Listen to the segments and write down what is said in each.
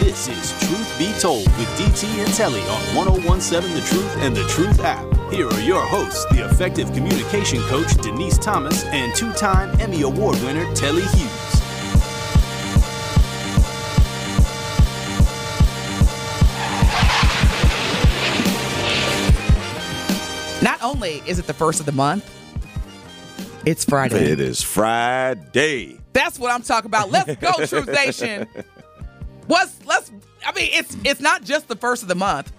This is Truth Be Told with DT and Telly on 1017 The Truth and The Truth app. Here are your hosts, the effective communication coach Denise Thomas and two time Emmy Award winner Telly Hughes. Not only is it the first of the month, it's Friday. It is Friday. That's what I'm talking about. Let's go, Truth Nation. What's let's I mean, it's it's not just the first of the month,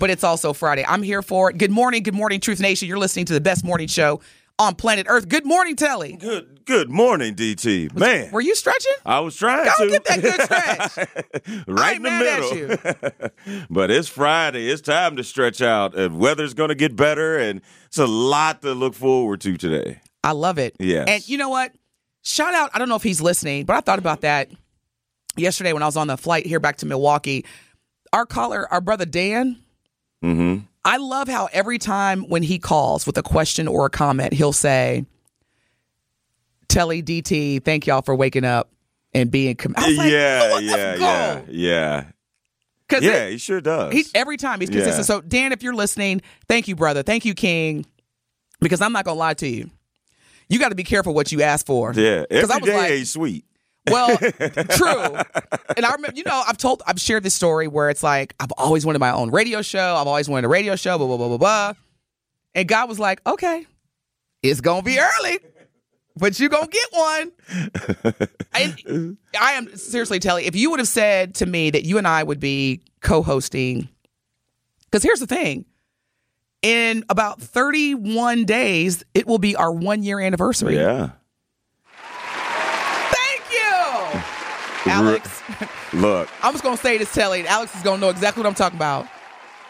but it's also Friday. I'm here for it. Good morning, good morning, Truth Nation. You're listening to the best morning show on planet Earth. Good morning, Telly. Good good morning, DT. Man, Were you stretching? I was trying Go to get that good stretch. right in the middle. but it's Friday. It's time to stretch out. And weather's going to get better, and it's a lot to look forward to today. I love it. Yeah. And you know what? Shout out. I don't know if he's listening, but I thought about that yesterday when I was on the flight here back to Milwaukee. Our caller, our brother Dan, Mm-hmm. I love how every time when he calls with a question or a comment, he'll say, Telly DT, thank y'all for waking up and being com-. I was like, yeah, "Lord, yeah, yeah, go." yeah, 'Cause yeah. it- He sure does. he, every time he's consistent. Yeah. So, Dan, if you're listening, thank you, brother. Thank you, King. Because I'm not going to lie to you. You got to be careful what you ask for. yeah, every was day like- ain't sweet. Well, true. And I remember, you know, I've told, I've shared this story where it's like, I've always wanted my own radio show. I've always wanted a radio show, blah, blah, blah, blah, blah. And God was like, okay, it's going to be early, but you going to get one. And I am seriously telling you, if you would have said to me that you and I would be co hosting, because here's the thing. In about 31 days, it will be our one year anniversary. Yeah. Thank you, Alex. Look, I'm just gonna say this, Telly. Alex is gonna know exactly what I'm talking about.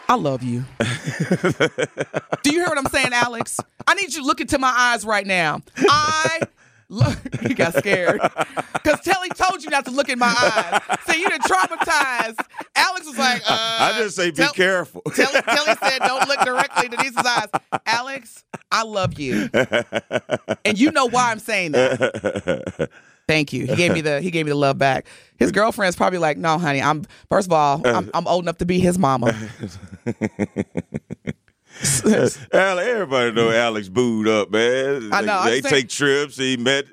I love you. Do you hear what I'm saying, Alex? I need you to look into my eyes right now. I look. you got scared because Telly told you not to look in my eyes. See, you done traumatized. Alex was like, uh, I just say be Tell- careful. Telly, Telly said, "Don't look directly into Denise's eyes." Alex, I love you, and you know why I'm saying that. Thank you. He gave me the he gave me the love back. His girlfriend's probably like, "No, honey. I'm first of all, uh-huh. I'm, I'm old enough to be his mama." Everybody know Alex booed up, man. I know, They, saying- take trips. He met.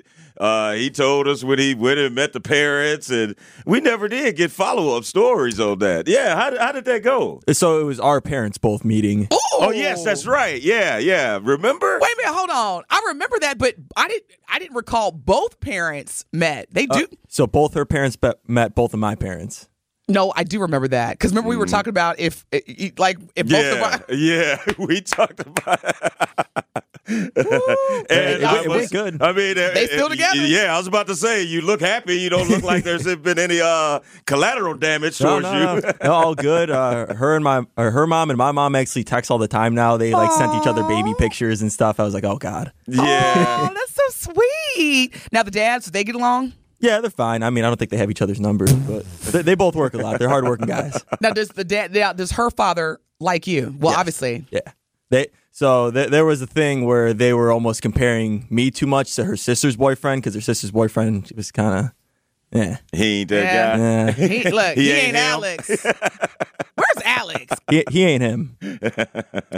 Uh, he told us when he went and met the parents, and we never did get follow up stories on that. Yeah, how, did- how did that go? So it was our parents both meeting. Oh yes, that's right. Yeah, yeah. Remember? Wait a minute, hold on. I remember that, but I didn't. I didn't recall both parents met. They do. So both her parents be- met both of my parents. no, I do remember that because remember we were talking about if, eh, like, if both of our, yeah. We talked about. and It I it was- good. I mean, They still together? Yeah, I was about to say you look happy. You don't look like there's been any uh, collateral damage No, towards no, you. no. No, all good. Uh, her and my, or her mom and my mom actually text all the time now. They like sent each other baby pictures and stuff. I was like, oh god. yeah. oh, that's so sweet. Now the dads, do they get along. Yeah, they're fine. I mean, I don't think they have each other's numbers, but they, they both work a lot. They're hardworking guys. Now does the dad? Does her father like you? Well, Yes. obviously. Yeah. They so th- there was a thing where they were almost comparing me too much to her sister's boyfriend because her sister's boyfriend was kind of yeah. He ain't that Yeah. guy. Yeah. He, look, he, He ain't, ain't. Alex. Where's Alex? He, he ain't him.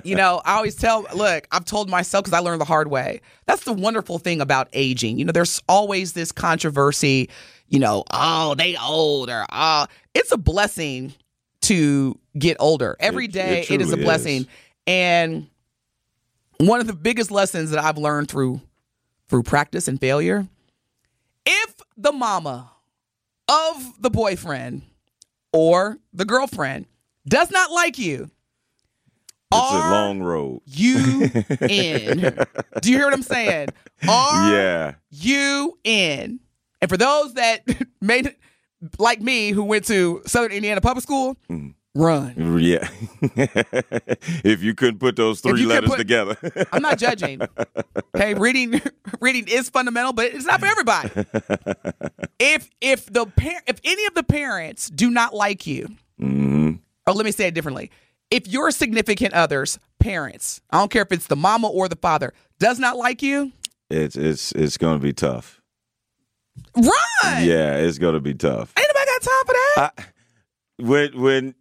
You know, I always tell, look, I've told myself because I learned the hard way. That's the wonderful thing about aging. You know, there's always this controversy, you know, oh, they old or oh, it's a blessing to get older. Every It- day it it is a blessing. is. And one of the biggest lessons that I've learned through through practice and failure. If the mama of the boyfriend or the girlfriend does not like you, It's a long road. you in? Do you hear what I'm saying? Are Yeah. you in? And for those that made like me who went to Southern Indiana Public School, Mm-hmm. Run. Yeah. if you couldn't put those three letters put- together. I'm not judging. Okay, reading reading is fundamental, but it's not for everybody. If if the par- if any of the parents do not like you, mm-hmm. or let me say it differently, if your significant others, parents, I don't care if it's the mama or the father, does not like you, it's it's it's gonna be tough. run. Yeah, it's gonna be tough. Ain't nobody got time for that. when when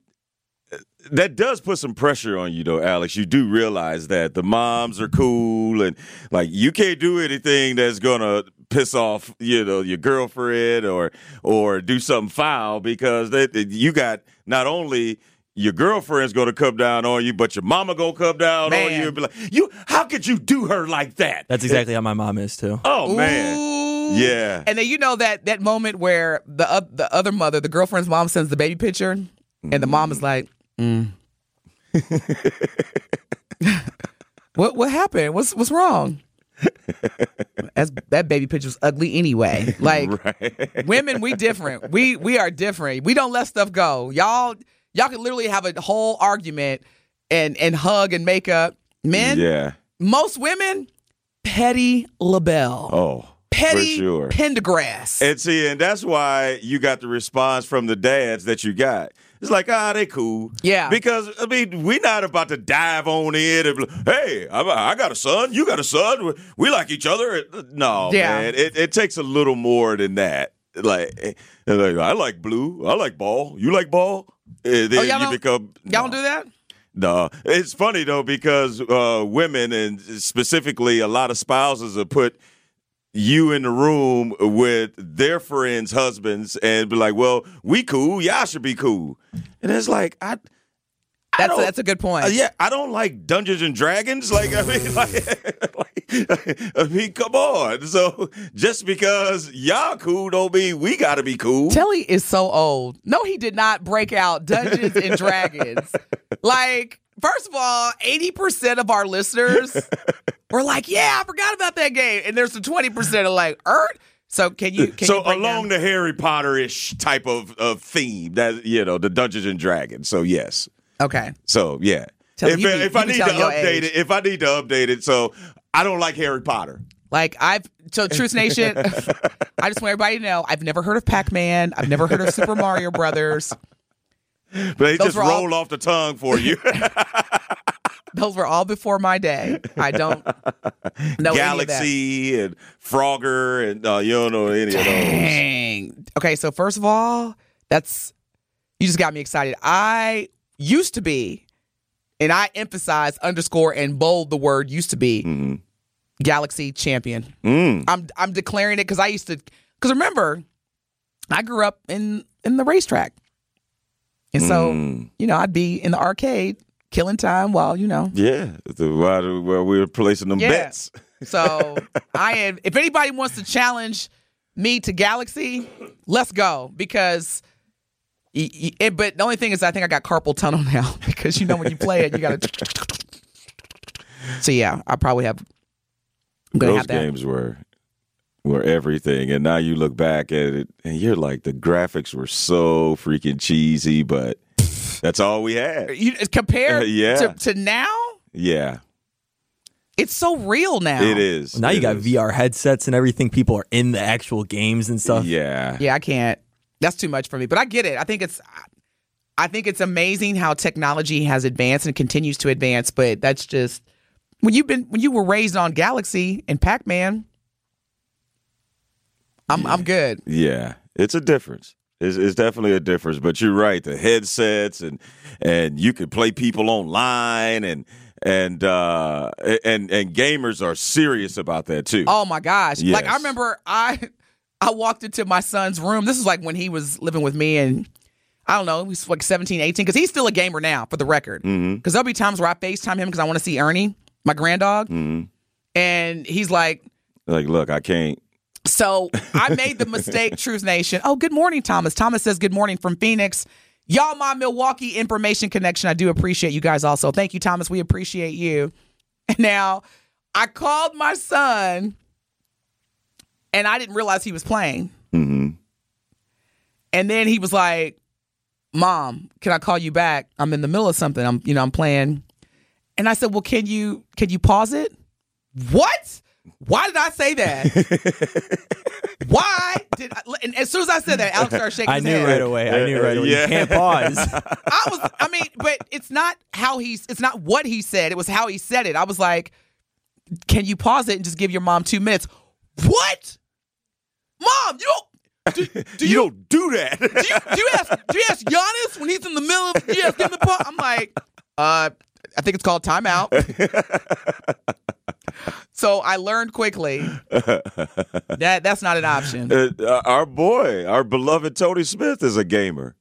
that does put some pressure on you though alex you do realize that the moms are cool and like you can't do anything that's gonna piss off you know your girlfriend or or do something foul because they, you got not only your girlfriend's gonna come down on you, but your mama gonna come down on you and be like, "You, how could you do her like that?" That's exactly how my mom is too. Oh man, yeah. And then you know that that moment where the uh, the other mother, the girlfriend's mom, sends the baby picture, and the mom is like, mm. "What what happened? What's what's wrong?" That's, that baby picture was ugly anyway. Like women, we different. We we are different. We don't let stuff go. Y'all y'all can literally have a whole argument and and hug and make up. Men, yeah. most women, petty labelle Oh, petty sure. Pendergrass. And see, and that's why you got the response from the dads that you got. It's like, ah, they cool. Yeah. Because, I mean, we're not about to dive on in and, hey, I, I got a son, you got a son, we, like each other. No, Yeah. man. It, it takes a little more than that. Like, eh, like, I like blue, I like ball, you like ball? And then Oh, y'all you don't- become. Y'all no. don't do that? No, it's funny though because uh, women and specifically a lot of spouses have put you in the room with their friends' husbands and be like, "Well, we cool, y'all should be cool," and it's like I. I That's a, that's a good point. uh, yeah, I don't like Dungeons and Dragons. Like, I mean, like, like, I mean, come on. So just because y'all cool don't mean we got to be cool. Telly is so old. No, he did not break out Dungeons and Dragons. Like, first of all, 80% of our listeners were like, yeah, I forgot about that game. And there's the 20% that are like, Ert? So can you can so you along down- the Harry Potter ish type of, of theme that you know the Dungeons and Dragons. So yes. Okay. So yeah. Tell- if you be- if I need to update age. it, if I need to update it, so I don't like Harry Potter. Like I've so Truth Nation, I just want everybody to know I've never heard of Pac-Man. I've never heard of Super Mario Brothers. But they Those just were all- roll off the tongue for you. Those were all before my day. I don't know any of that. Galaxy and Frogger and uh, you don't know any of those. Dang. Okay, so first of all, that's you just got me excited. I used to be, and I emphasize underscore and bold the word used to be Galaxy champion. Mm. I'm I'm declaring it because I used to because remember, I grew up in in the racetrack. And so, Mm. you know, I'd be in the arcade killing time while, you know, Yeah, while, while we were placing them Yeah. bets. So I am. If anybody wants to challenge me to Galaxy, let's go because. it- but the only thing is, I think I got carpal tunnel now because you know when you play it, you got to. So yeah, I probably have. Those have games were were everything, and now you look back at it, and you're like, the graphics were so freaking cheesy, but that's all we had. You uh, compared Yeah. to, to now, Yeah, it's so real now. it is. Now you got is. VR headsets and everything. People are in the actual games and stuff. Yeah, Yeah, I can't. That's too much for me. But I get it. I think it's I think it's amazing how technology has advanced and continues to advance, but that's just when you've been when you were raised on Galaxy and Pac-Man, I'm I'm good. Yeah, it's a difference. It's, it's definitely a difference. But you're right. The headsets and and you can play people online and and uh and and gamers are serious about that too. Oh my gosh. Like I remember I I walked into my son's room. This is like when he was living with me and I don't know, he's like 17, 18 cuz he's still a gamer now for the record. Mm-hmm. Cuz there'll be times where I FaceTime him cuz I want to see Ernie my grand dog, Mhm. and he's like, Like, look, I can't. So I made the mistake, Truth Nation. Oh, good morning, Thomas. Thomas says, Good morning from Phoenix. Y'all, my Milwaukee information connection. I do appreciate you guys also. Thank you, Thomas. We appreciate you. Now, I called my son and I didn't realize he was playing. hmm And then he was like, Mom, can I call you back? I'm in the middle of something. I'm, you know, I'm playing. And I said, Well, can you can you pause it? What? Why did I say that? Why did I, and as soon as I said that, Alex started shaking I his knew head. right away. I knew right away. Yeah. You can't pause. I was I mean, but it's not how he's it's not what he said, it was how he said it. I was like, Can you pause it and just give your mom two minutes? What? Mom, you don't do, do You, you, don't do that. do you do you ask do you ask Giannis when he's in the middle of do you ask him to pause? I'm like, uh I think it's called timeout. So I learned quickly that that's not an option. Uh, our boy, our beloved Tony Smith is a gamer.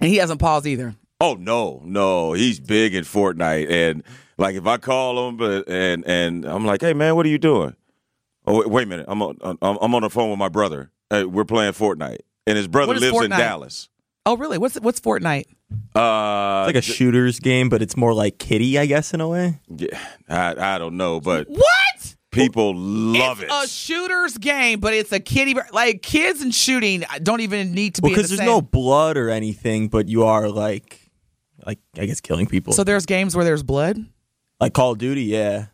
And he hasn't paused either. Oh no, no, he's big in Fortnite, and like if I call him, but and and I'm like, hey man, what are you doing? Oh wait, wait a minute, I'm on I'm, on the phone with my brother. Hey, we're playing Fortnite, and his brother lives in Dallas. Oh really? What's what's Fortnite? Uh, It's like a shooters game, but it's more like kitty, I guess, in a way. yeah, I I don't know, but What? people love it. it's it. a shooter's game, but it's a kitty like kids and shooting don't even need to be Well, the because there's same- no blood or anything, but you are like, like I guess killing people. So there's games where there's blood. like Call of Duty, yeah.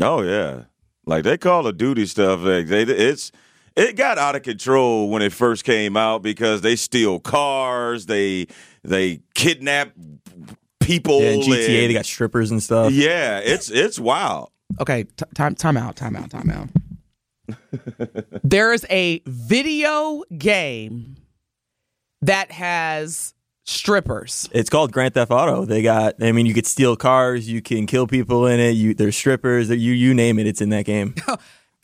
Oh yeah, like they Call of Duty stuff. Like they, it's it got out of control when it first came out because they steal cars, they they kidnap people. Yeah, in GTA and- they got strippers and stuff. yeah, it's it's wild. Okay, t- time time out, time out, time out. there is a video game that has strippers. It's called Grand Theft Auto. They got, I mean, you could steal cars, you can kill people in it. You there's strippers, you you name it, it's in that game.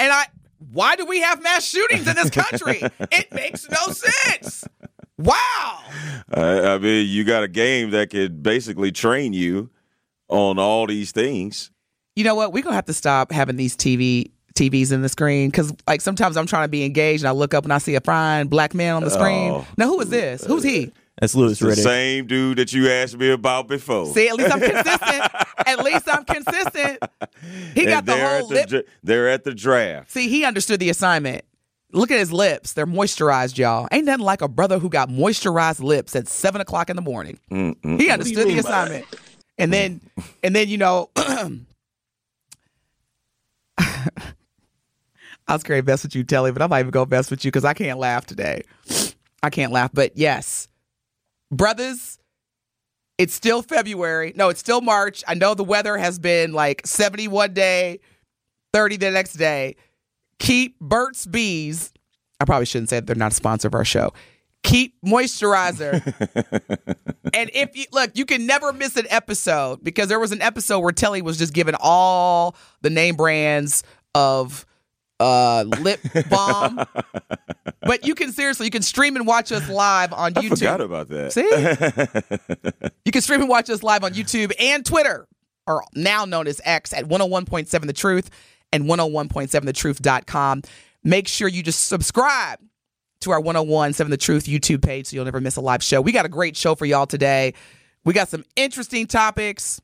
And I why do we have mass shootings in this country? it makes no sense. Wow. I, I mean, you got a game that could basically train you on all these things. You know what? We're gonna have to stop having these TV TVs in the screen because like sometimes I'm trying to be engaged and I look up and I see a fine black man on the screen. Oh. Now who is this? Who's he? That's Lewis The same dude that you asked me about before. See, at least I'm consistent. at least I'm consistent. He got the whole at the, lip. dra- They're at the draft. See, he understood the assignment. Look at his lips. They're moisturized, y'all. Ain't nothing like a brother who got moisturized lips at seven o'clock in the morning. Mm-mm. He understood the assignment. And then and then, you know, I was going to best with you, Telly, but I might even go best with you because I can't laugh today. I can't laugh. But yes, brothers, it's still February. No, it's still March. I know the weather has been like 71 day, 30 the next day. Keep Burt's Bees. I probably shouldn't say that they're not a sponsor of our show. Keep moisturizer. and if you look, you can never miss an episode because there was an episode where Telly was just giving all the name brands of uh lip balm. but you can seriously, you can stream and watch us live on YouTube. I forgot about that. See? You can stream and watch us live on YouTube and Twitter, or now known as X, at 101.7 The Truth and 101.7thetruth.com. Make sure you just subscribe to our 101.7 The Truth YouTube page so you'll never miss a live show. We got a great show for y'all today. We got some interesting topics,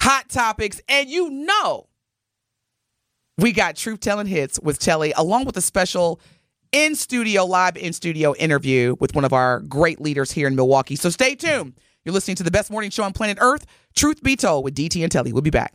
hot topics, and you know we got Truth Telling Hits with Telly, along with a special in studio, live in studio interview with one of our great leaders here in Milwaukee. So stay tuned. You're listening to the best morning show on planet Earth, Truth Be Told with DT and Telly. We'll be back.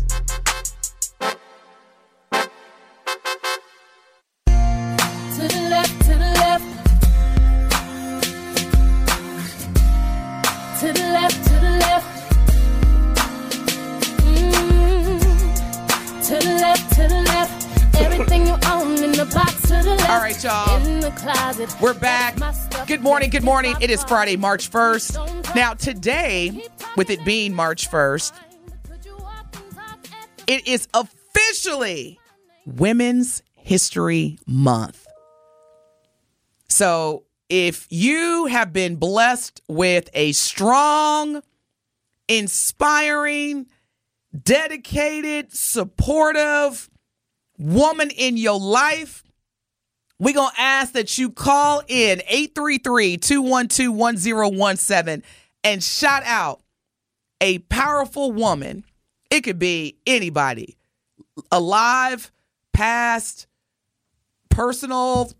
morning, good morning. It is Friday, March 1st. Now, today, with it being March 1st, it is officially Women's History Month. So, if you have been blessed with a strong, inspiring, dedicated, supportive woman in your life, we're going to ask that you call in 833 212 1017 and shout out a powerful woman. It could be anybody, alive, past, personal,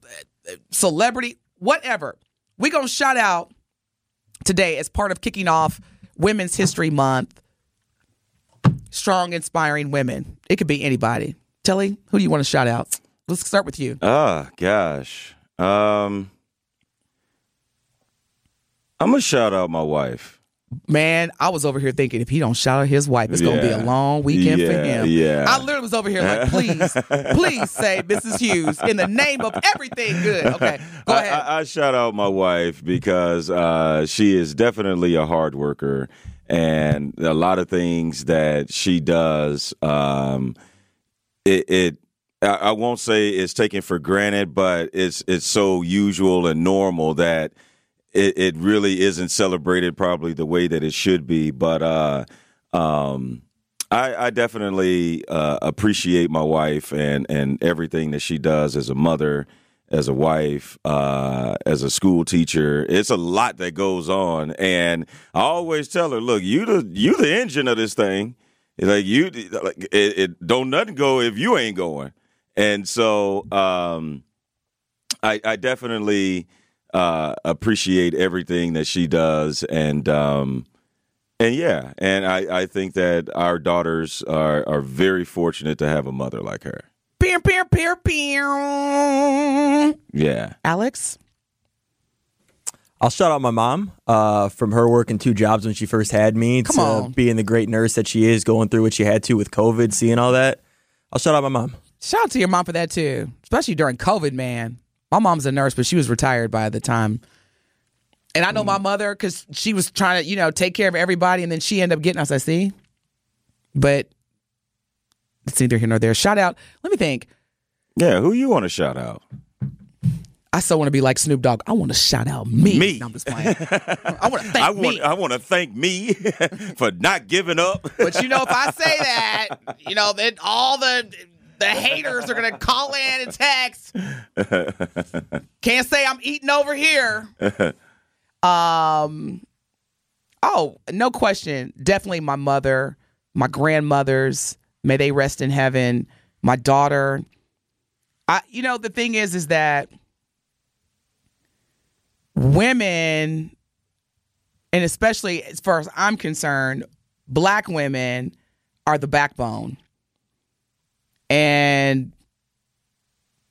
celebrity, whatever. We're going to shout out today as part of kicking off Women's History Month. Strong, inspiring women. It could be anybody. Telly, who do you want to shout out? Let's start with you. Ah, gosh. Um, I'm gonna shout out my wife. Man, I was over here thinking if he don't shout out his wife, it's gonna be a long weekend for him. yeah. I literally was over here like, please, please say Mrs. Hughes in the name of everything good. Okay, go I, ahead. I, I shout out my wife because uh, she is definitely a hard worker, and a lot of things that she does, um, it, it I, won't say it's taken for granted, but it's it's so usual and normal that it, it really isn't celebrated probably the way that it should be. But uh, um, I, I definitely uh, appreciate my wife and and everything that she does as a mother, as a wife, uh, as a school teacher. It's a lot that goes on, and I always tell her, "Look, you the you the engine of this thing. Like you, like it, it don't nothing go if you ain't going." And so, um, I, I definitely uh, appreciate everything that she does, and um, and yeah, and I, I think that our daughters are are very fortunate to have a mother like her. Pew, pew, pew, pew. Yeah, Alex, I'll shout out my mom uh, from her working two jobs when she first had me Come to on. being the great nurse that she is, going through what she had to with COVID, seeing all that. I'll shout out my mom. Shout out to your mom for that too, especially during COVID, man. My mom's a nurse, but she was retired by the time. And I know my mm. mother because she was trying to, you know, take care of everybody, and then she ended up getting us. I see, but it's neither here nor there. Shout out. Let me think. yeah. Who you want to shout out? I still want to be like Snoop Dogg. I want to shout out me. Me. No, I'm just playing. I want to thank I want me. I want to thank me for not giving up. But you know, if I say that, you know, then all the the haters are gonna call in and text. Can't say I'm eating over here. Um. Oh, no question. Definitely my mother, my grandmothers. May they rest in heaven. My daughter. I. You know, the thing is, is that women, and especially as far as I'm concerned, black women are the backbone. And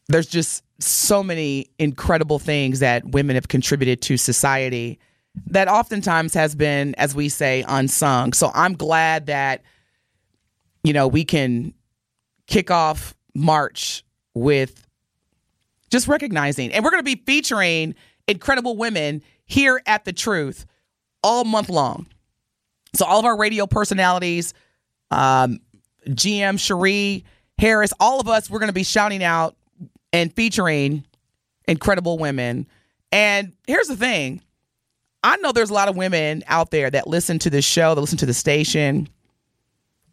there's just so many incredible things that women have contributed to society that oftentimes has been, as we say, unsung. So I'm glad that, you know, we can kick off March with just recognizing, and we're going to be featuring incredible women here at The Truth all month long. So all of our radio personalities, um, GM Cherie Harris, all of us, we're going to be shouting out and featuring incredible women. And here's the thing. I know there's a lot of women out there that listen to this show, that listen to the station,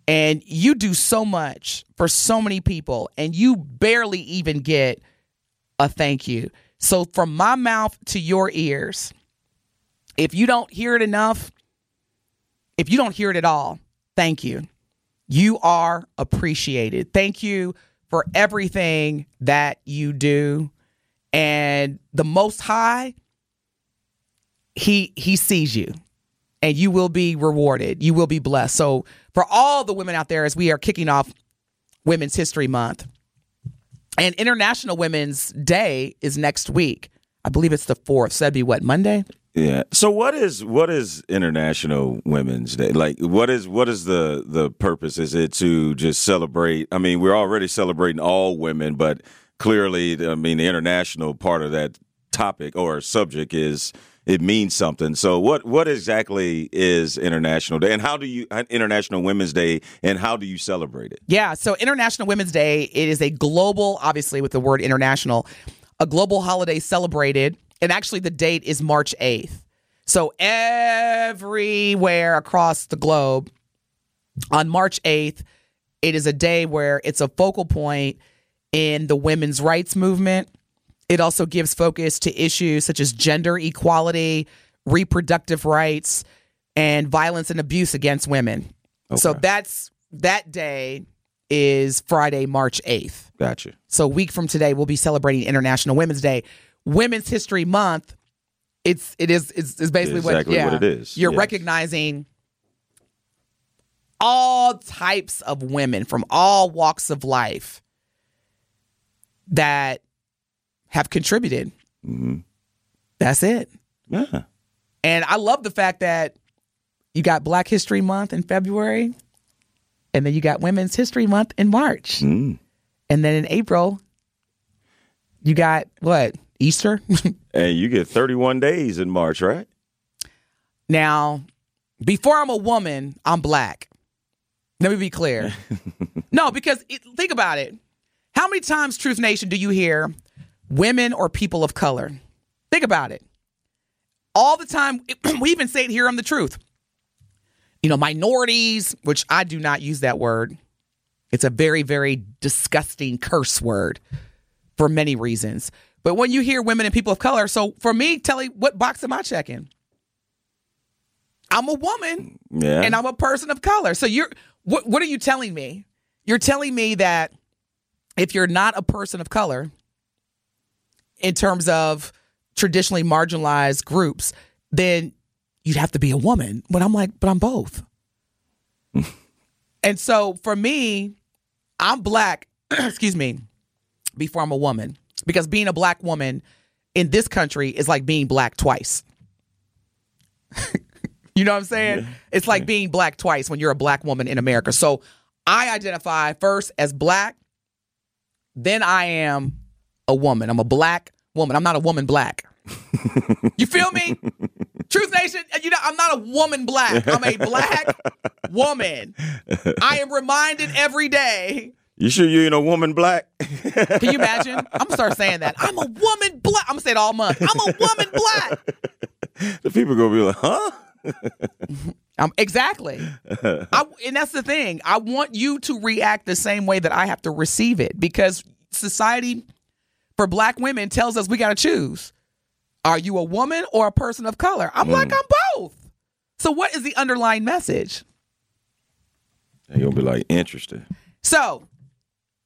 and you do so much for so many people, and you barely even get a thank you. So, from my mouth to your ears, if you don't hear it enough, if you don't hear it at all, thank you. You are appreciated. Thank you for everything that you do. And the Most High, He He sees you, and you will be rewarded. You will be blessed. So, for all the women out there, as we are kicking off Women's History Month, and International Women's Day is next week. I believe it's the fourth. So that'd be what Monday. Yeah. So what is what is International Women's Day? Like what is what is the the purpose? Is it to just celebrate? I mean, we're already celebrating all women, but clearly, I mean, the international part of that topic or subject is it means something. So what what exactly is International Day and how do you uh, International Women's Day and how do you celebrate it? Yeah, so International Women's Day, it is a global, obviously with the word international, a global holiday celebrated, and actually the date is March 8th. So everywhere across the globe on March 8th, it is a day where it's a focal point in the women's rights movement. It also gives focus to issues such as gender equality, reproductive rights, and violence and abuse against women. So that's that day is Friday, March 8th. Gotcha. So a week from today, we'll be celebrating International Women's Day. Women's History Month. It's it is it's, it's basically Exactly what, yeah, what it is, You're yes. recognizing all types of women from all walks of life that have contributed. That's it. Yeah. And I love the fact that you got Black History Month in February, and then you got Women's History Month in March. Mm. And then in April, you got what? Easter? And you get 31 days in March, right? now, before I'm a woman, I'm black. Let me be clear. no, because it, think about it. How many times, Truth Nation, do you hear women or people of color? Think about it. All the time, we even say it here on The Truth. You know, minorities, which I do not use that word. It's a very, very disgusting curse word for many reasons. But when you hear women and people of color, so for me, Telly, what box am I checking? I'm a woman Yeah. and I'm a person of color. So you're what what are you telling me? You're telling me that if you're not a person of color in terms of traditionally marginalized groups, then you'd have to be a woman. But I'm like, but I'm both. and so for me, I'm black, excuse me, before I'm a woman. Because being a black woman in this country is like being black twice. you know what I'm saying? It's like being black twice when you're a black woman in America. So I identify first as black, then I am a woman. I'm a black woman. I'm not a woman black. you feel me? Truth Nation, you know, I'm not a woman black. I'm a black woman. I am reminded every day. You sure you ain't a woman black? Can you imagine? I'm gonna start saying that. I'm a woman black. I'm gonna say it all month. I'm a woman black. the people gonna be like, huh? Um, exactly. I, and that's the thing. I want you to react the same way that I have to receive it because society for black women tells us we got to choose. Are you a woman or a person of color? I'm like, I'm both. So, what is the underlying message? And you'll be like, interesting. So,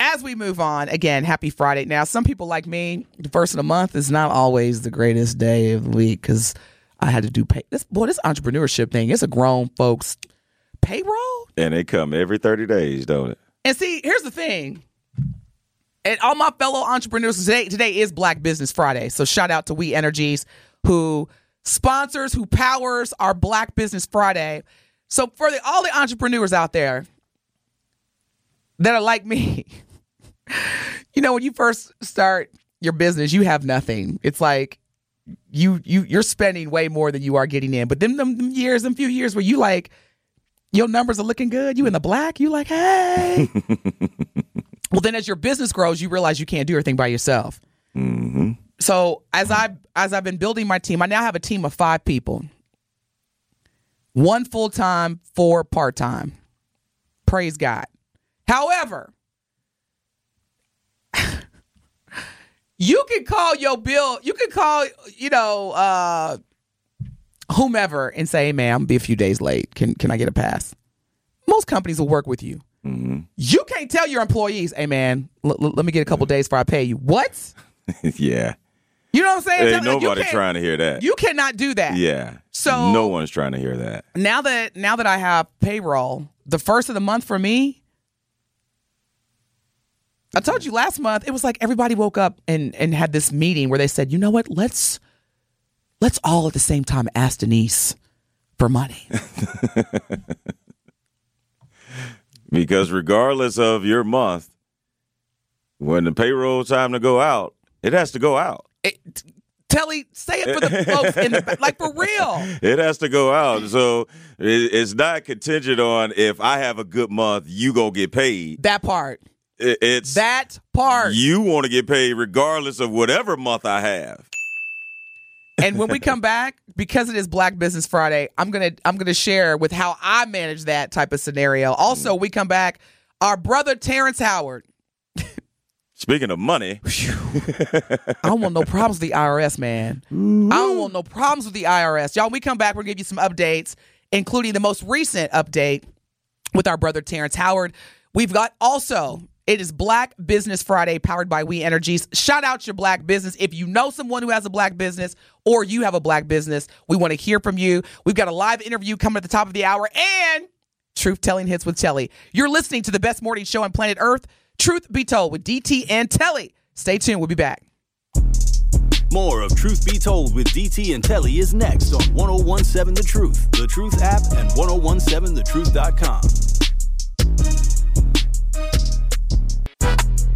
as we move on, again, happy Friday. Now, some people like me, the first of the month is not always the greatest day of the week because I had to do pay. This boy, this entrepreneurship thing, it's a grown folks payroll. And they come every 30 days, don't it? And see, here's the thing. And all my fellow entrepreneurs today, today is Black Business Friday. So shout out to We Energies who sponsors, who powers our Black Business Friday. So for the, all the entrepreneurs out there that are like me, you know, when you first start your business, you have nothing. It's like you you you're spending way more than you are getting in. But then them, them years, them few years where you like your numbers are looking good, you in the black, you like, hey. well, then as your business grows, you realize you can't do everything by yourself. Mm-hmm. So as I as I've been building my team, I now have a team of five people. One full time, four part time. Praise God. However, you can call your bill, you can call, you know, uh whomever and say, hey man, I'm be a few days late. Can can I get a pass? Most companies will work with you. You can't tell your employees, hey man, l- l- let me get a couple days before I pay you. What? yeah. You know what I'm saying? Ain't nobody trying to hear that. You cannot do that. yeah. So- no one's trying to hear that. Now that now that I have payroll, the first of the month for me, I told you last month, it was like everybody woke up and and had this meeting where they said, you know what, let's let's all at the same time ask Denise for money. Because regardless of your month, when the payroll time to go out, it has to go out. it, Telly, say it for the folks in the. Like for real. It has to go out. So it- it's not contingent on if I have a good month, you gonna get paid. That part. It- It's That part. you want to get paid regardless of whatever month I have. and when we come back, because it is Black Business Friday, I'm gonna I'm gonna share with how I manage that type of scenario. Also, we come back, our brother Terrence Howard. Speaking of money, I don't want no problems with the IRS, man. I don't want no problems with the IRS. Y'all, when we come back, we're to give you some updates, including the most recent update with our brother Terrence Howard. We've got also, it is Black Business Friday powered by We Energies. Shout out your black business. If you know someone who has a black business or you have a black business, we want to hear from you. We've got a live interview coming at the top of the hour and Truth Telling Hits with Telly. You're listening to the best morning show on planet Earth, Truth Be Told with DT and Telly. Stay tuned. We'll be back. More of Truth Be Told with DT and Telly is next on 1017 The Truth, The Truth app, and 1017thetruth.com.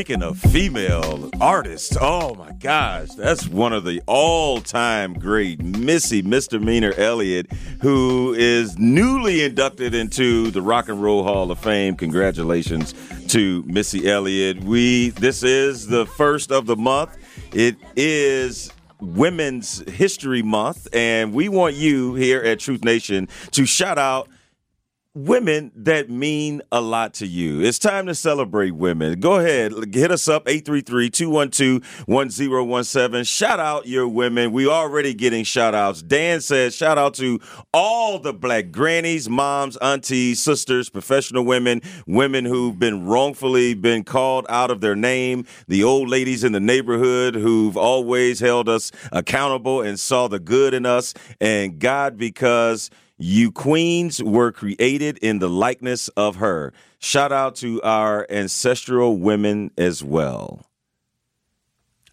speaking of female artists, oh my gosh, that's one of the all-time great Missy Misdemeanor Elliott, who is newly inducted into the Rock and Roll Hall of Fame. Congratulations to Missy Elliott. We this is the first of the month. It is Women's History Month, and we want you here at Truth Nation to shout out women that mean a lot to you. It's time to celebrate women. Go ahead, hit us up 833-212-1017. Shout out your women. We already getting shout outs. Dan says shout out to all the black grannies, moms, aunties, sisters, professional women, women who've been wrongfully been called out of their name, the old ladies in the neighborhood who've always held us accountable and saw the good in us and God because you queens were created in the likeness of her. Shout out to our ancestral women as well.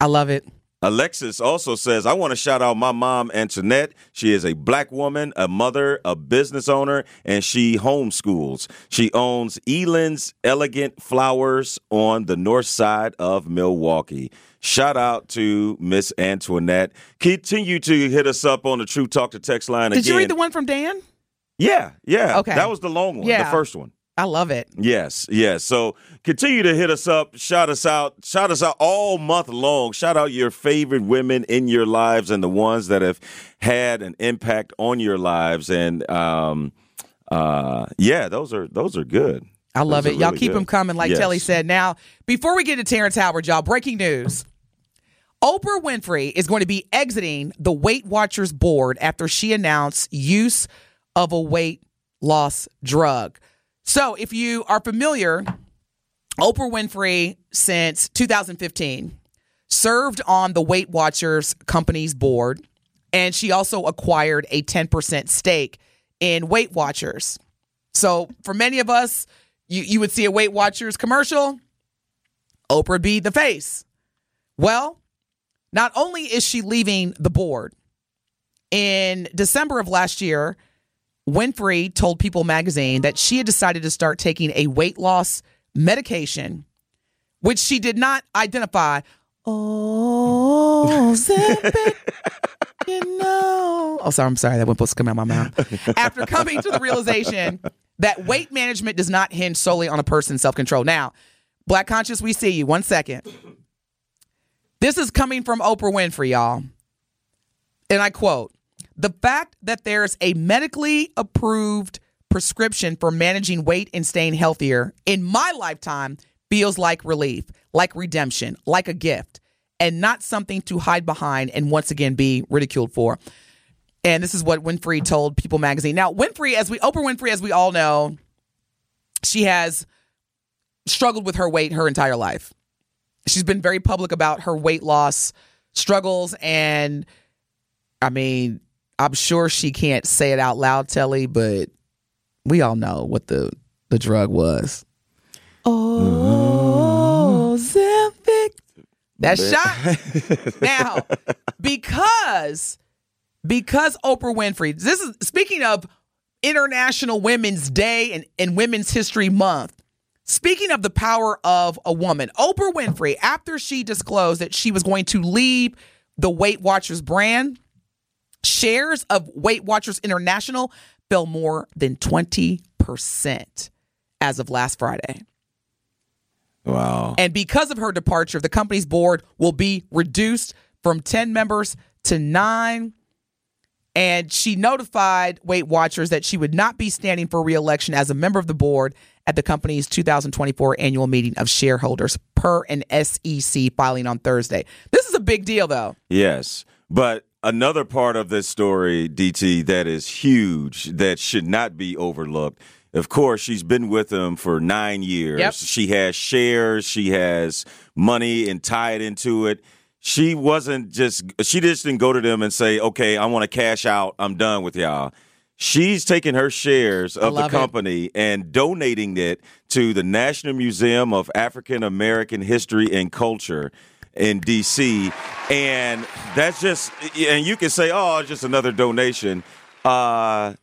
I love it. Alexis also says, I want to shout out my mom, Antoinette. She is a black woman, a mother, a business owner, and she homeschools. She owns Eland's Elegant Flowers on the north side of Milwaukee. Shout out to Miss Antoinette. Continue to hit us up on the True Talk to Text line Did again. you read the one from Dan? Yeah, yeah. Okay. That was the long one, yeah. the first one. I love it. Yes, yes. So continue to hit us up, shout us out, shout us out all month long. Shout out your favorite women in your lives and the ones that have had an impact on your lives. And um, uh, yeah, those are those are good. I love Those it. Y'all really keep good. them coming, like Yes. Telly said. Now, before we get to Terrence Howard, y'all, breaking news. Oprah Winfrey is going to be exiting the Weight Watchers board after she announced use of a weight loss drug. So, if you are familiar, Oprah Winfrey, since 2015, served on the Weight Watchers company's board, and she also acquired a 10% stake in Weight Watchers. So, for many of us, you, you would see a Weight Watchers commercial, Oprah be the face. Well, not only is she leaving the board, in December of last year, Winfrey told People magazine that she had decided to start taking a weight loss medication, which she did not identify. Oh, Ozempic, you know. Oh, sorry, I'm sorry. That wasn't supposed to come out of my mouth. After coming to the realization that weight management does not hinge solely on a person's self control. Now, Black Conscious, we see you. One second. This is coming from Oprah Winfrey, y'all. And I quote The fact that there's a medically approved prescription for managing weight and staying healthier in my lifetime feels like relief, like redemption, like a gift, and not something to hide behind and once again be ridiculed for. And this is what Winfrey told People magazine. Now, Winfrey, as we Oprah Winfrey, as we all know, she has struggled with her weight her entire life. She's been very public about her weight loss struggles and I mean, I'm sure she can't say it out loud, Telly, but we all know what the the drug was. Oh, mm-hmm. Ozempic. That shot. now, because because Oprah Winfrey. This is speaking of International Women's Day and, and Women's History Month. Speaking of the power of a woman, Oprah Winfrey, after she disclosed that she was going to leave the Weight Watchers brand, shares of Weight Watchers International fell more than 20% as of last Friday. Wow. And because of her departure, the company's board will be reduced from 10 members to nine. And she notified Weight Watchers that she would not be standing for reelection as a member of the board at the company's 2024 annual meeting of shareholders per an SEC filing on Thursday. This is a big deal, though. Yes. But another part of this story, DT, that is huge, that should not be overlooked. Of course, she's been with them for nine years. Yep. She has shares, she has money and tied into it. She wasn't just, she just didn't go to them and say, okay, I want to cash out. I'm done with y'all. She's taking her shares of the love it. company and donating it to the National Museum of African American History and Culture in DC. And that's just, and you can say, oh, it's just another donation. Uh,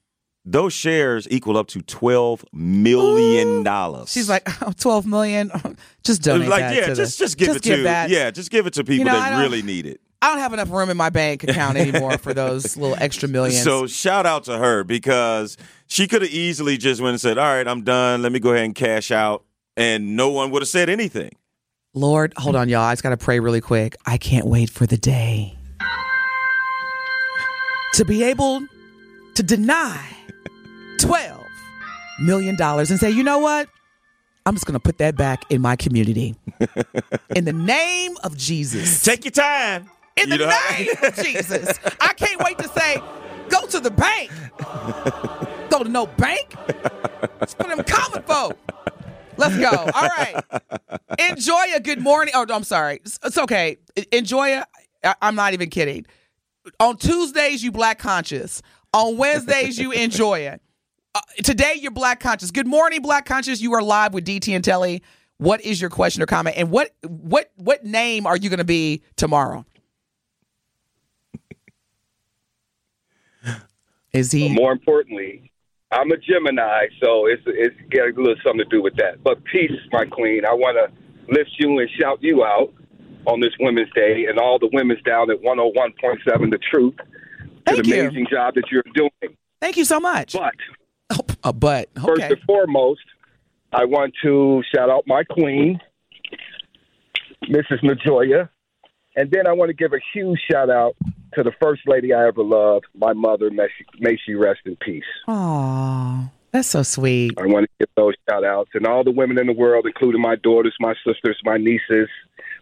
those shares equal up to $12 million. She's like, oh, 12 million. just donate like, that yeah, to just, the- just give it to, that. yeah, just give it to people know, I that don't- really need it. I don't have enough room in my bank account anymore for those little extra millions. So shout out to her because she could have easily just went and said, "All right, I'm done. Let me go ahead and cash out," and no one would have said anything. Lord, hold on, y'all. I just got to pray really quick. I can't wait for the day to be able to deny $12 million and say, you know what? I'm just going to put that back in my community. in the name of Jesus. Take your time. In the You know? name of Jesus. I can't wait to say, go to the bank. Go to no bank. It's for them common folk. Let's go. All right. Enjoy a good morning. Oh, I'm sorry. It's, okay. Enjoy it. I- I'm not even kidding. On Tuesdays, you black conscious. On Wednesdays, you enjoy it. Uh, today, you're black conscious. Good morning, black conscious. You are live with DT and Telly. What is your question or comment? And what what what name are you going to be tomorrow? Is he? More importantly, I'm a Gemini, so it's it's got a little something to do with that. But peace, my queen. I want to lift you and shout you out on this Women's Day and all the women's down at 101.7 The Truth Thank the you. amazing job that you're doing. Thank you so much. But Oh, a butt. first and foremost, I want to shout out my queen, Mrs. Najoya. And then I want to give a huge shout out to the first lady I ever loved, my mother. May she, may she rest in peace. Aw, that's so sweet. I want to give those shout outs and all the women in the world, including my daughters, my sisters, my nieces,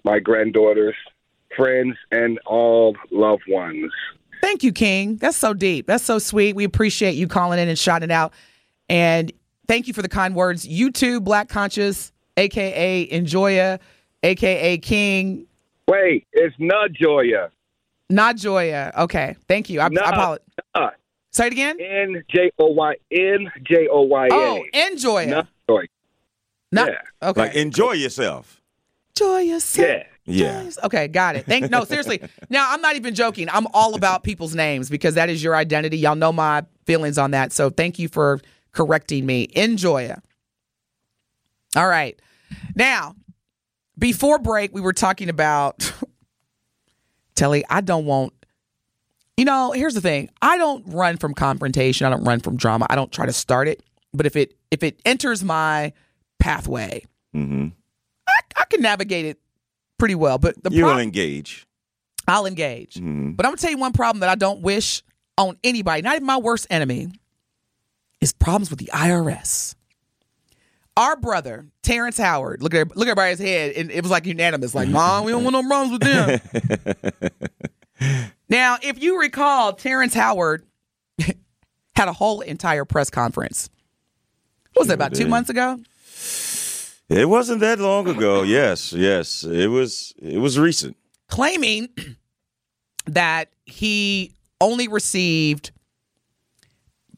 my granddaughters, friends, and all loved ones. Thank you, King. That's so deep. That's so sweet. We appreciate you calling in and shouting out. And thank you for the kind words. You too, Black Conscious, aka Enjoya, aka King. Wait, it's not Joya. Not Joya. Okay. Thank you. I, Nah. I apologize. Uh, Say it again. N J O Y N J O Y A. Oh, enjoy. Not Joya. Not, yeah. Okay. Like enjoy yourself. Joyous. Yeah. Yeah. Okay, got it. Thank no, seriously. Now I'm not even joking. I'm all about people's names because that is your identity. Y'all know my feelings on that. So thank you for correcting me. Enjoy. All right. Now, before break, we were talking about Telly, I don't want you know, here's the thing. I don't run from confrontation. I don't run from drama. I don't try to start it. But if it if it enters my pathway, hmm I, I can navigate it pretty well. But the You problem will engage. I'll engage. Mhm. But I'm gonna tell you one problem that I don't wish on anybody, not even my worst enemy, is problems with the IRS. Our brother, Terrence Howard, look at look at everybody's head, and it was like unanimous, like, Mom, we don't want no problems with them. now, if you recall, Terrence Howard had a whole entire press conference. What was that, about two months ago? It wasn't that long ago. Yes, yes. It was. It was recent. claiming that he only received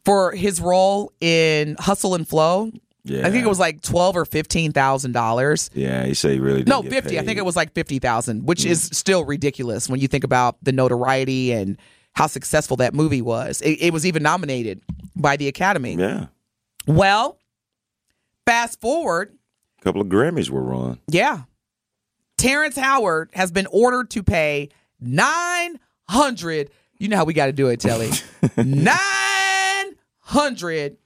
for his role in Hustle and Flow. Yeah. I think it was like twelve or fifteen thousand dollars. Yeah, he said he really No, fifty. I think it was like fifty thousand, which mm. is still ridiculous when you think about the notoriety and how successful that movie was. It, it was even nominated by the Academy. Yeah. Well, fast forward, A couple of Grammys were won. yeah, Terrence Howard has been ordered to pay nine hundred. You know how we got to do it, Telly. nine hundred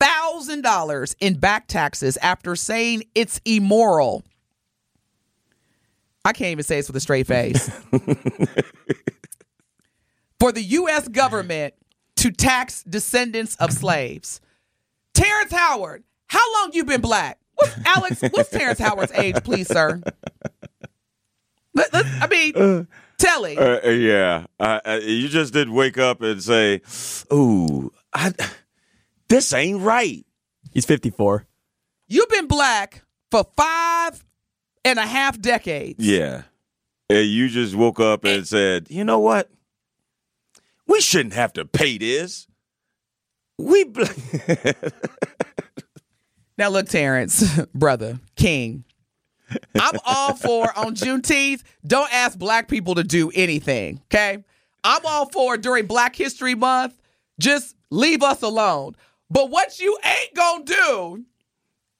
thousand dollars in back taxes after saying it's immoral. I can't even say this with a straight face. For the U.S. government to tax descendants of slaves. Terrence Howard, how long you been black? What's, Alex, what's Terrence Howard's age, please, sir? Let, I mean, Telly. Uh, uh, yeah, you just didn't wake up and say, "Ooh, I, this ain't right." He's 54. You've been black for five and a half decades. Yeah, and you just woke up and eh. said, "You know what? We shouldn't have to pay this. We." Bl- Now, look, Terrence, brother, King. I'm all for on Juneteenth, don't ask black people to do anything, okay? I'm all for during Black History Month, just leave us alone. But what you ain't gonna do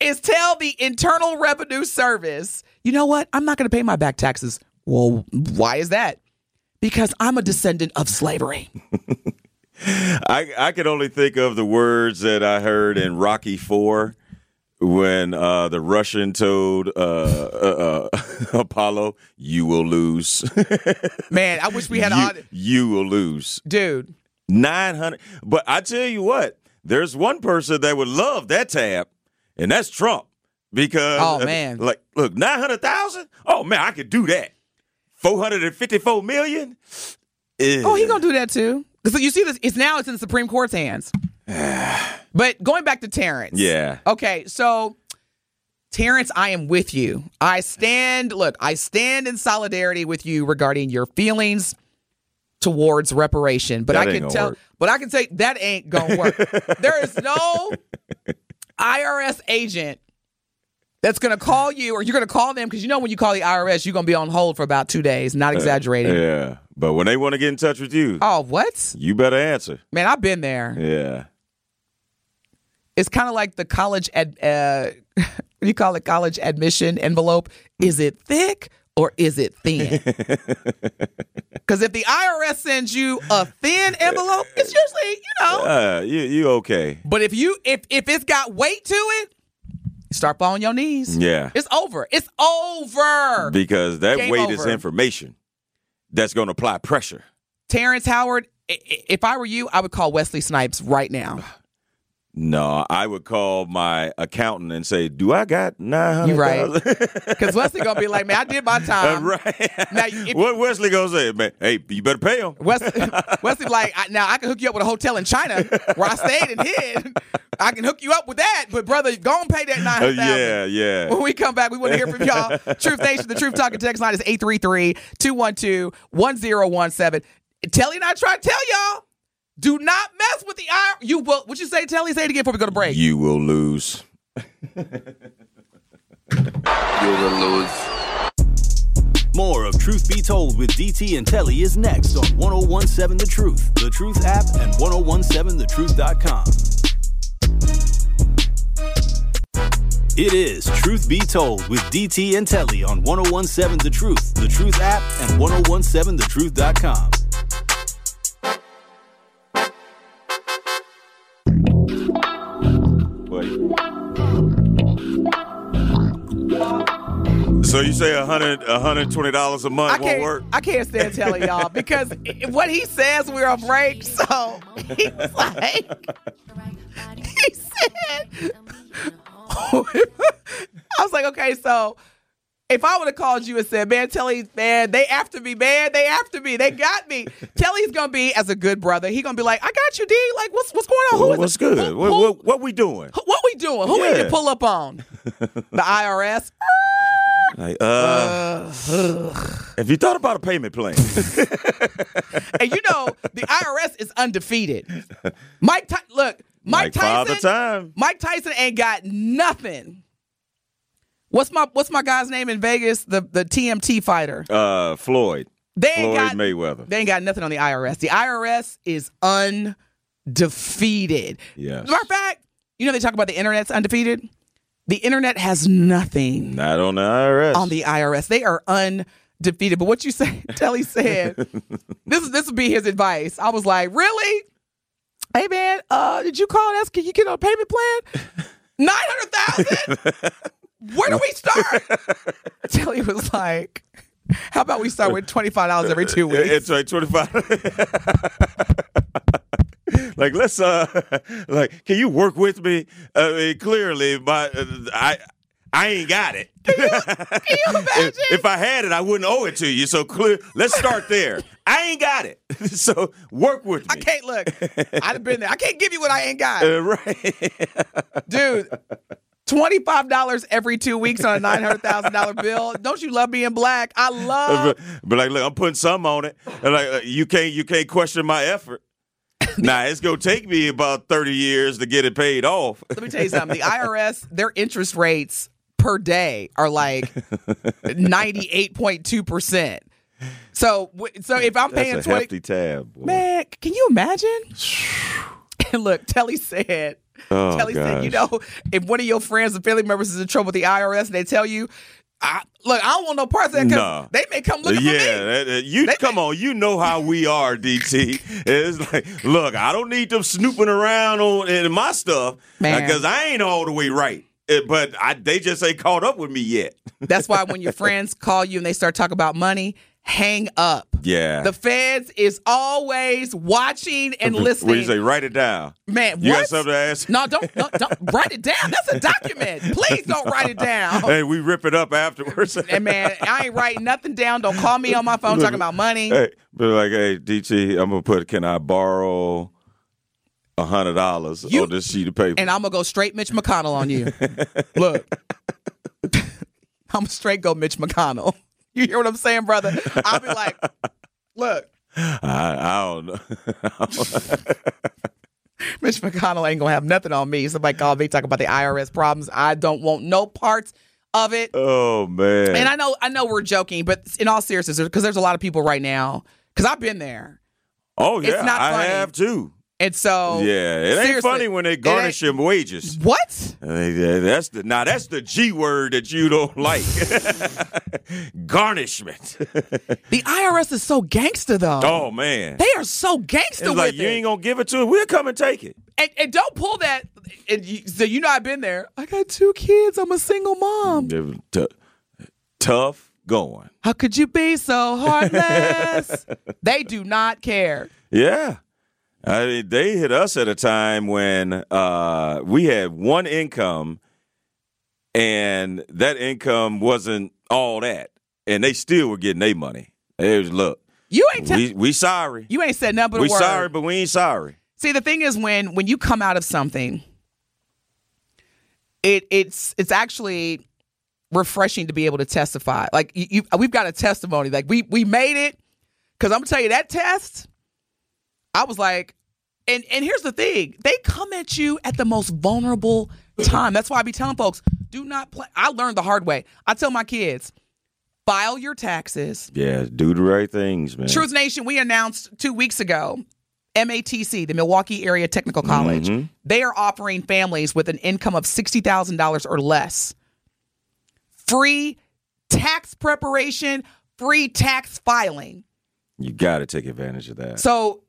is tell the Internal Revenue Service, you know what? I'm not gonna pay my back taxes. Well, why is that? Because I'm a descendant of slavery. I I can only think of the words that I heard in Rocky Four when uh, the Russian told uh, uh, uh, Apollo, "You will lose. Man, I wish we had you, you will lose." dude. Nine hundred. But I tell you what, there's one person that would love that tab, and that's Trump. Because Oh, uh, man. like look, nine hundred thousand. Oh man, I could do that. Four hundred and fifty-four million. Oh, he gonna do that too. So you see this? It's now it's in the Supreme Court's hands. but going back to Terrence. Yeah. Okay, so Terrence, I am with you. I stand. Look, I stand in solidarity with you regarding your feelings towards reparation. But That I can tell. work. But I can say that ain't gonna work. there is no IRS agent that's gonna call you, or you're gonna call them because you know when you call the IRS, you're gonna be on hold for about two days. Not exaggerating. Yeah, but when they want to get in touch with you, Oh, what? you better answer. Man, I've been there. Yeah. It's kind of like the college ad, uh, what do you call it? College admission envelope. Is it thick or is it thin? Because if the IRS sends you a thin envelope, it's usually you know. Uh, you you okay? But if you if if it's got weight to it, start falling on your knees. Yeah. It's over. It's over. Because that Game weight is information that's going to apply pressure. Terrence Howard. If I were you, I would call Wesley Snipes right now. No, I would call my accountant and say, "Do I got nine You hundred right? Because Wesley gonna be like, man, I did my time. right. Now, if- what Wesley gonna say, man? Hey, you better pay him. Wesley, Wesley like, I, now I can hook you up with a hotel in China where I stayed and hid. I can hook you up with that, but brother, go and pay that nine hundred. Uh, yeah, yeah. When we come back, we want to hear from y'all. Truth Nation, the Truth Talking text line is 833-212-1017. Telly and I try to tell y'all, do not mess with the I. You will. What you say, Telly? Say it again before we go to break. You will lose. you will lose. More of Truth Be Told with DT and Telly is next on 1017 The Truth, The Truth app, and 1017thetruth.com. It is Truth Be Told with DT and Telly on 1017 The Truth, The Truth app, and 1017thetruth.com. So you say a hundred, a hundred twenty dollars a month I won't work? I can't stand telling y'all because what he says we're a break. So he's like, he said, I was like, okay, so if I would have called you and said, man, Telly, man, they after me, man, they after me, they got me. Telly's gonna be as a good brother. He gonna be like, I got you, D. Like, what's what's going on? Who is What's it? good? Who- What, who- what, what we doing? who- what we doing? Who we need to pull up on? The IRS. Like, uh, have you thought about a payment plan? And you know, the IRS is undefeated. Mike, Ty- look, Mike Father Tyson. Time. Mike Tyson ain't got nothing. What's my What's my guy's name in Vegas? The the TMT fighter. Uh, Floyd. They ain't Floyd got Mayweather. They ain't got nothing on the IRS. The IRS is undefeated. Yes. Matter of fact, you know they talk about the internet's undefeated. The internet has nothing Not on the IRS. on the IRS. They are undefeated. But what you say, Telly said, this is this would be his advice. I was like, really? Hey man, uh, did you call us? Can you get on a payment plan? Nine hundred thousand. Where do we start? Telly was like, how about we start with twenty five dollars every two weeks? It's like twenty five. Like let's uh, like can you work with me? I mean, clearly, my uh, I. I ain't got it. Can you imagine? if, if I had it, I wouldn't owe it to you. So clear. Let's start there. I ain't got it. so work with me. I can't look. I'd have been there. I can't give you what I ain't got. Uh, right. dude. Twenty-five dollars every two weeks on a nine hundred thousand dollar bill. Don't you love being black? I love. but, but like, look, I'm putting some on it. And like, uh, you can't, you can't question my effort. Nah, it's gonna take me about thirty years to get it paid off. Let me tell you something. The IRS, their interest rates per day are like ninety-eight point two percent. So, so if I'm paying That's a twenty, hefty tab. Boy. man, can you imagine? And look, Telly said. Oh, Telly said, you know, if one of your friends or family members is in trouble with the IRS and they tell you, I, look, I don't want no parts of that because Nah. they may come looking yeah, for me. that- you They- come on. You know how we are, DT. It's like, look, I don't need them snooping around on in my stuff because I ain't all the way right. Eh, But I, they just ain't caught up with me yet. That's why when your friends call you and they start talking about money, hang up. Yeah. The feds is always watching and What listening. do you say? Write it down. Man, You what? got something to ask? No, don't, no, don't write it down. That's a document. Please don't write it down. Hey, we rip it up afterwards. And man, I ain't writing nothing down. Don't call me on my phone talking about money. Hey, but like, hey, DT, I'm gonna put. Can I borrow a hundred dollars on this sheet of paper? And I'm gonna go straight Mitch McConnell on you. Look, I'm straight go Mitch McConnell. You hear what I'm saying, brother? I'll be like, look, I, I don't know. Mitch McConnell ain't gonna have nothing on me. Somebody called me talking about the IRS problems. I don't want no parts of it. oh man. And I know, I know we're joking, but in all seriousness, because there's a lot of people right now. Because I've been there, oh yeah, it's not I funny. have too. And so Yeah, it ain't funny when they garnish your wages. What? Uh, That's the now. That's the G word that you don't like. Garnishment. The IRS is so gangster, though. oh man, They are so gangster it's like it. you ain't gonna give it to us. We'll come and take it. and, and don't pull that. And you, so you know I've been there. I got two kids. I'm a single mom. T- tough going. How could you be so heartless? they do not care. Yeah. I mean, they hit us at a time when uh, we had one income, and that income wasn't all that, and they still were getting their money. It was look, You ain't. Te- we we sorry, you ain't said nothing but we word. sorry, but we ain't sorry. See, the thing is, when when you come out of something, it it's it's actually refreshing to be able to testify. Like you, you we've got a testimony. Like we we made it. Because I'm gonna tell you that test, I was like, and and here's the thing: they come at you at the most vulnerable time. That's why I be telling folks, do not play. I learned the hard way. I tell my kids, file your taxes. Yeah, do the right things, man. Truth Nation, we announced two weeks ago, MATC, the Milwaukee Area Technical College, mm-hmm. they are offering families with an income of $60,000 or less free tax preparation, free tax filing. You got to take advantage of that. So,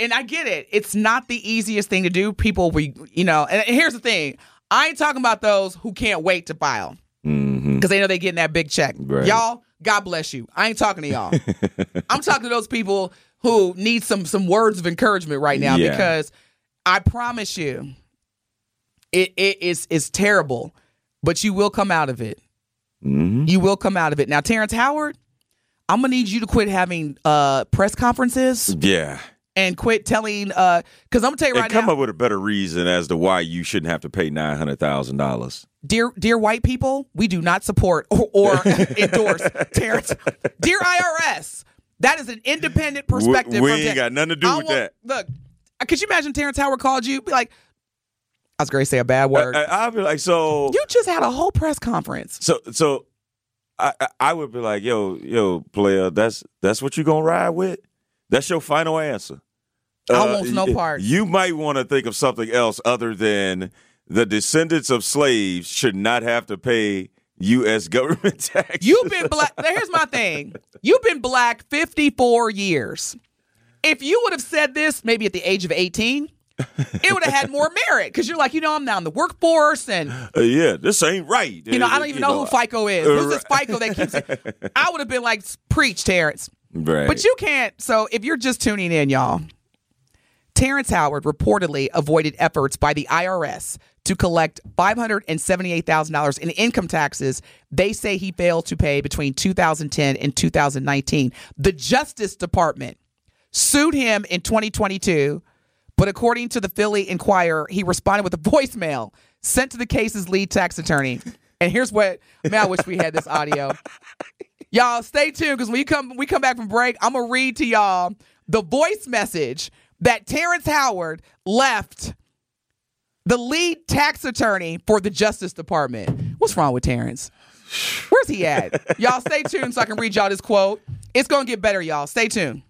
and I get it. It's not the easiest thing to do. People, we, you know, and here's the thing I ain't talking about those who can't wait to file because they know they're getting that big check. Right. Y'all, God bless you. I ain't talking to y'all. I'm talking to those people who need some some words of encouragement right now Yeah. because I promise you, it it is is terrible, but you will come out of it. hmm You will come out of it. Now, Terrence Howard, I'm gonna need you to quit having uh press conferences Yeah. And quit telling uh because I'm gonna tell you And right come now, up with a better reason as to why you shouldn't have to pay nine hundred thousand dollars. dear dear white people, we do not support or, or endorse Terrence. Dear IRS, that is an independent perspective. we from ain't got nothing to do I with want- that. Look, could you imagine Terrence Howard called you, be like, I was going to say a bad word. I, I'll be like, so you just had a whole press conference. So so I I- I would be like, yo, yo, player, that's that's what you gonna ride with? That's your final answer. Uh, I want no part. You might want to think of something else other than the descendants of slaves should not have to pay U.S. government tax. You've been black. Here's my thing. You've been black 54 years. If you would have said this maybe at the age of 18, it would have had more merit because you're like, you know, I'm now in the workforce and, Uh, yeah, this ain't right. you know, I don't even know, who FICA is. Who's this FICA that keeps it? I would have been like, preach, Terrence. Right. But you can't. So if you're just tuning in, y'all, Terrence Howard reportedly avoided efforts by the IRS to collect $578,000 in income taxes they say he failed to pay between 2010 and 2019. The Justice Department sued him in 2022, but according to the Philly Inquirer, he responded with a voicemail sent to the case's lead tax attorney. And here's what, man, I wish we had this audio. Y'all stay tuned because when you come we come back from break, I'm gonna read to y'all the voice message that Terrence Howard left the lead tax attorney for the Justice Department. What's wrong with Terrence? Where's he at? y'all stay tuned so I can read y'all this quote. It's gonna get better, y'all. Stay tuned.